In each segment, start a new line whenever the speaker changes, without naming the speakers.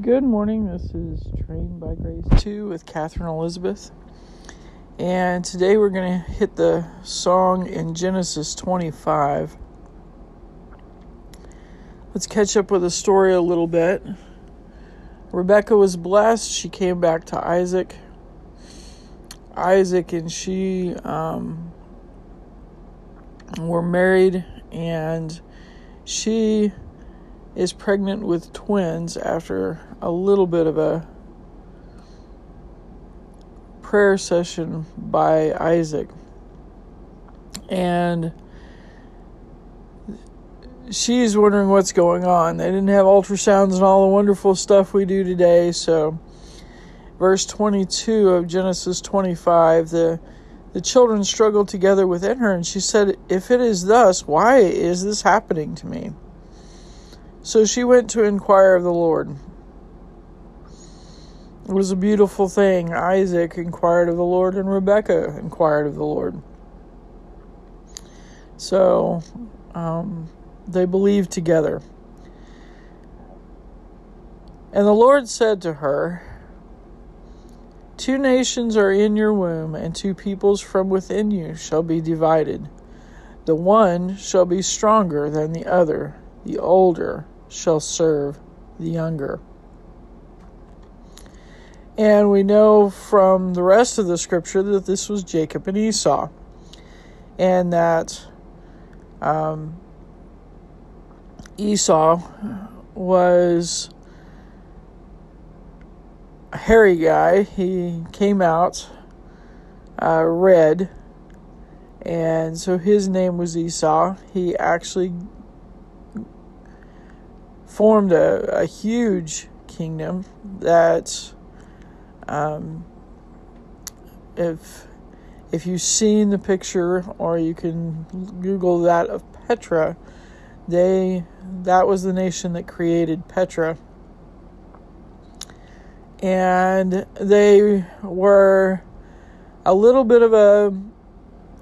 Good morning. This is Trained by Grace 2 with Katherine Elizabeth. And today we're going to hit the song in Genesis 25. Let's catch up with the story a little bit. Rebekah was blessed. She came back to Isaac. Isaac and she um, were married, and she is pregnant with twins after a little bit of a prayer session by Isaac. And she's wondering what's going on. They didn't have ultrasounds and all the wonderful stuff we do today, so verse 22 of Genesis 25, the the children struggled together within her, and she said, If it is thus, why is this happening to me? So she went to inquire of the Lord. It was a beautiful thing. Isaac inquired of the Lord, and Rebekah inquired of the Lord. So um, they believed together. And the Lord said to her, Two nations are in your womb, and two peoples from within you shall be divided. The one shall be stronger than the other, the older shall serve the younger. And we know from the rest of the scripture that this was Jacob and Esau, and that um, Esau was a hairy guy. He came out uh, red, and so his name was Esau. He actually formed a, a huge kingdom that um, if if you've seen the picture or you can google that of petra they that was the nation that created petra. And they were a little bit of a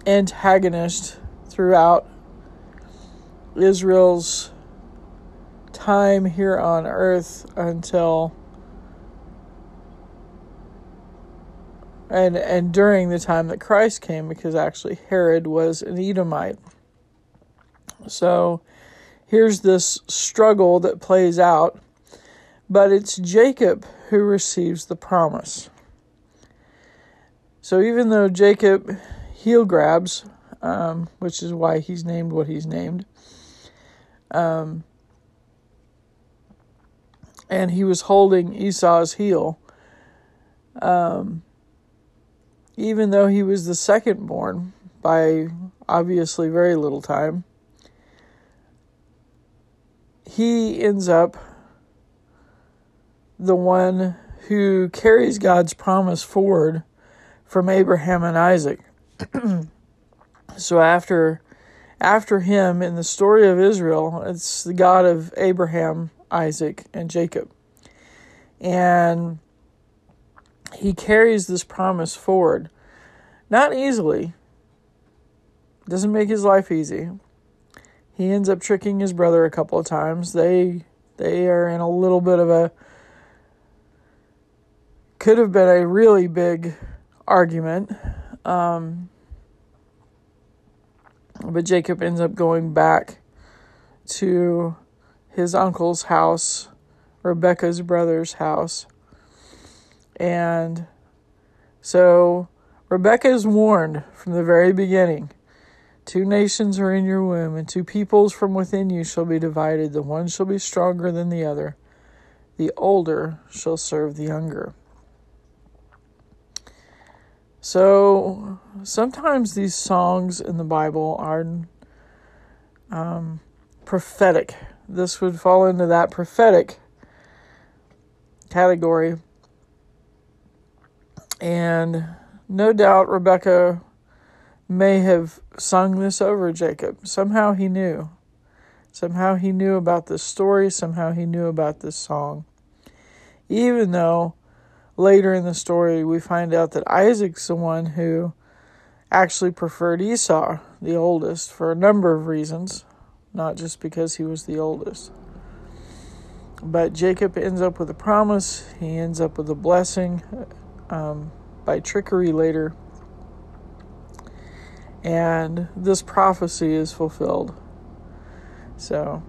antagonist throughout Israel's time here on earth until and and during the time that Christ came because actually Herod was an Edomite. So here's this struggle that plays out, but it's Jacob who receives the promise. So even though Jacob heel grabs, um, which is why he's named what he's named, um, and he was holding Esau's heel. Um, even though he was the second born by obviously very little time, he ends up the one who carries God's promise forward from Abraham and Isaac. so after after him in the story of Israel, it's the God of Abraham, Isaac, and Jacob. And he carries this promise forward. Not easily. Doesn't make his life easy. He ends up tricking his brother a couple of times. They they are in a little bit of a could have been a really big argument. Um, but Jacob ends up going back to his uncle's house, Rebekah's brother's house. And so Rebekah is warned from the very beginning Two nations are in your womb, and two peoples from within you shall be divided. The one shall be stronger than the other, the older shall serve the younger. So sometimes these songs in the Bible are um, prophetic this would fall into that prophetic category. And no doubt Rebekah may have sung this over Jacob. Somehow he knew. Somehow he knew about this story. Somehow he knew about this song. Even though later in the story we find out that Isaac's the one who actually preferred Esau, the oldest, for a number of reasons not just because he was the oldest. But Jacob ends up with a promise, he ends up with a blessing um, by trickery later. And this prophecy is fulfilled. So,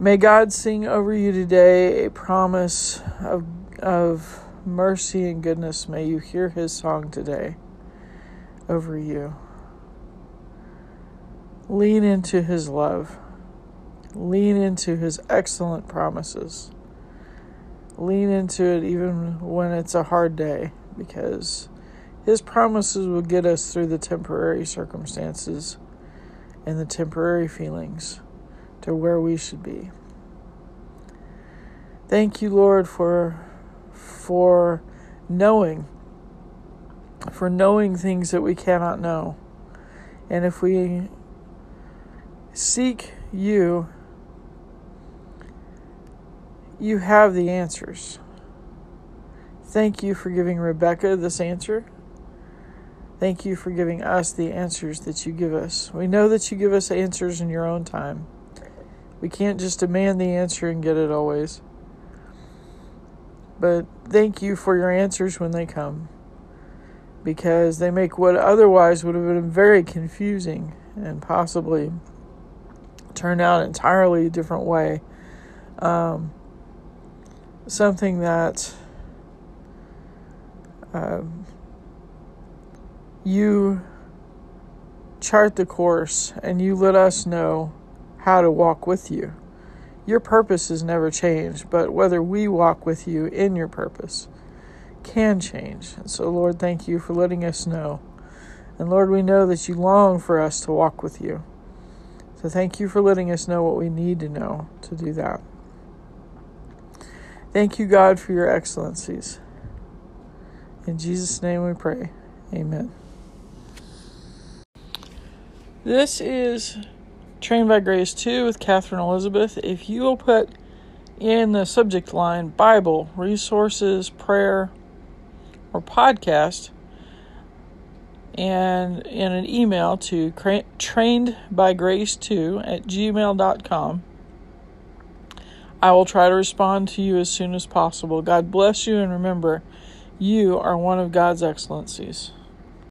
may God sing over you today a promise of, of mercy and goodness. May you hear his song today over you. Lean into his love. Lean into his excellent promises. Lean into it even when it's a hard day because his promises will get us through the temporary circumstances and the temporary feelings to where we should be. Thank you, Lord, for for knowing for knowing things that we cannot know. And if we seek you, you have the answers. Thank you for giving Rebekah this answer. Thank you for giving us the answers that you give us. We know that you give us answers in your own time. We can't just demand the answer and get it always. But thank you for your answers when they come because they make what otherwise would have been very confusing and possibly turned out entirely different way. Um, something that um, you chart the course and you let us know how to walk with you. Your purpose has never changed, but whether we walk with you in your purpose can change. And so, Lord, thank you for letting us know. And Lord, we know that you long for us to walk with you. So thank you for letting us know what we need to know to do that. Thank you, God, for your excellencies. In Jesus' name we pray. Amen. This is Trained by Grace 2 with Katherine Elizabeth. If you will put in the subject line Bible, resources, prayer, or podcast, and in an email to trainedbygrace2 at gmail.com. I will try to respond to you as soon as possible. God bless you, and remember, you are one of God's excellencies.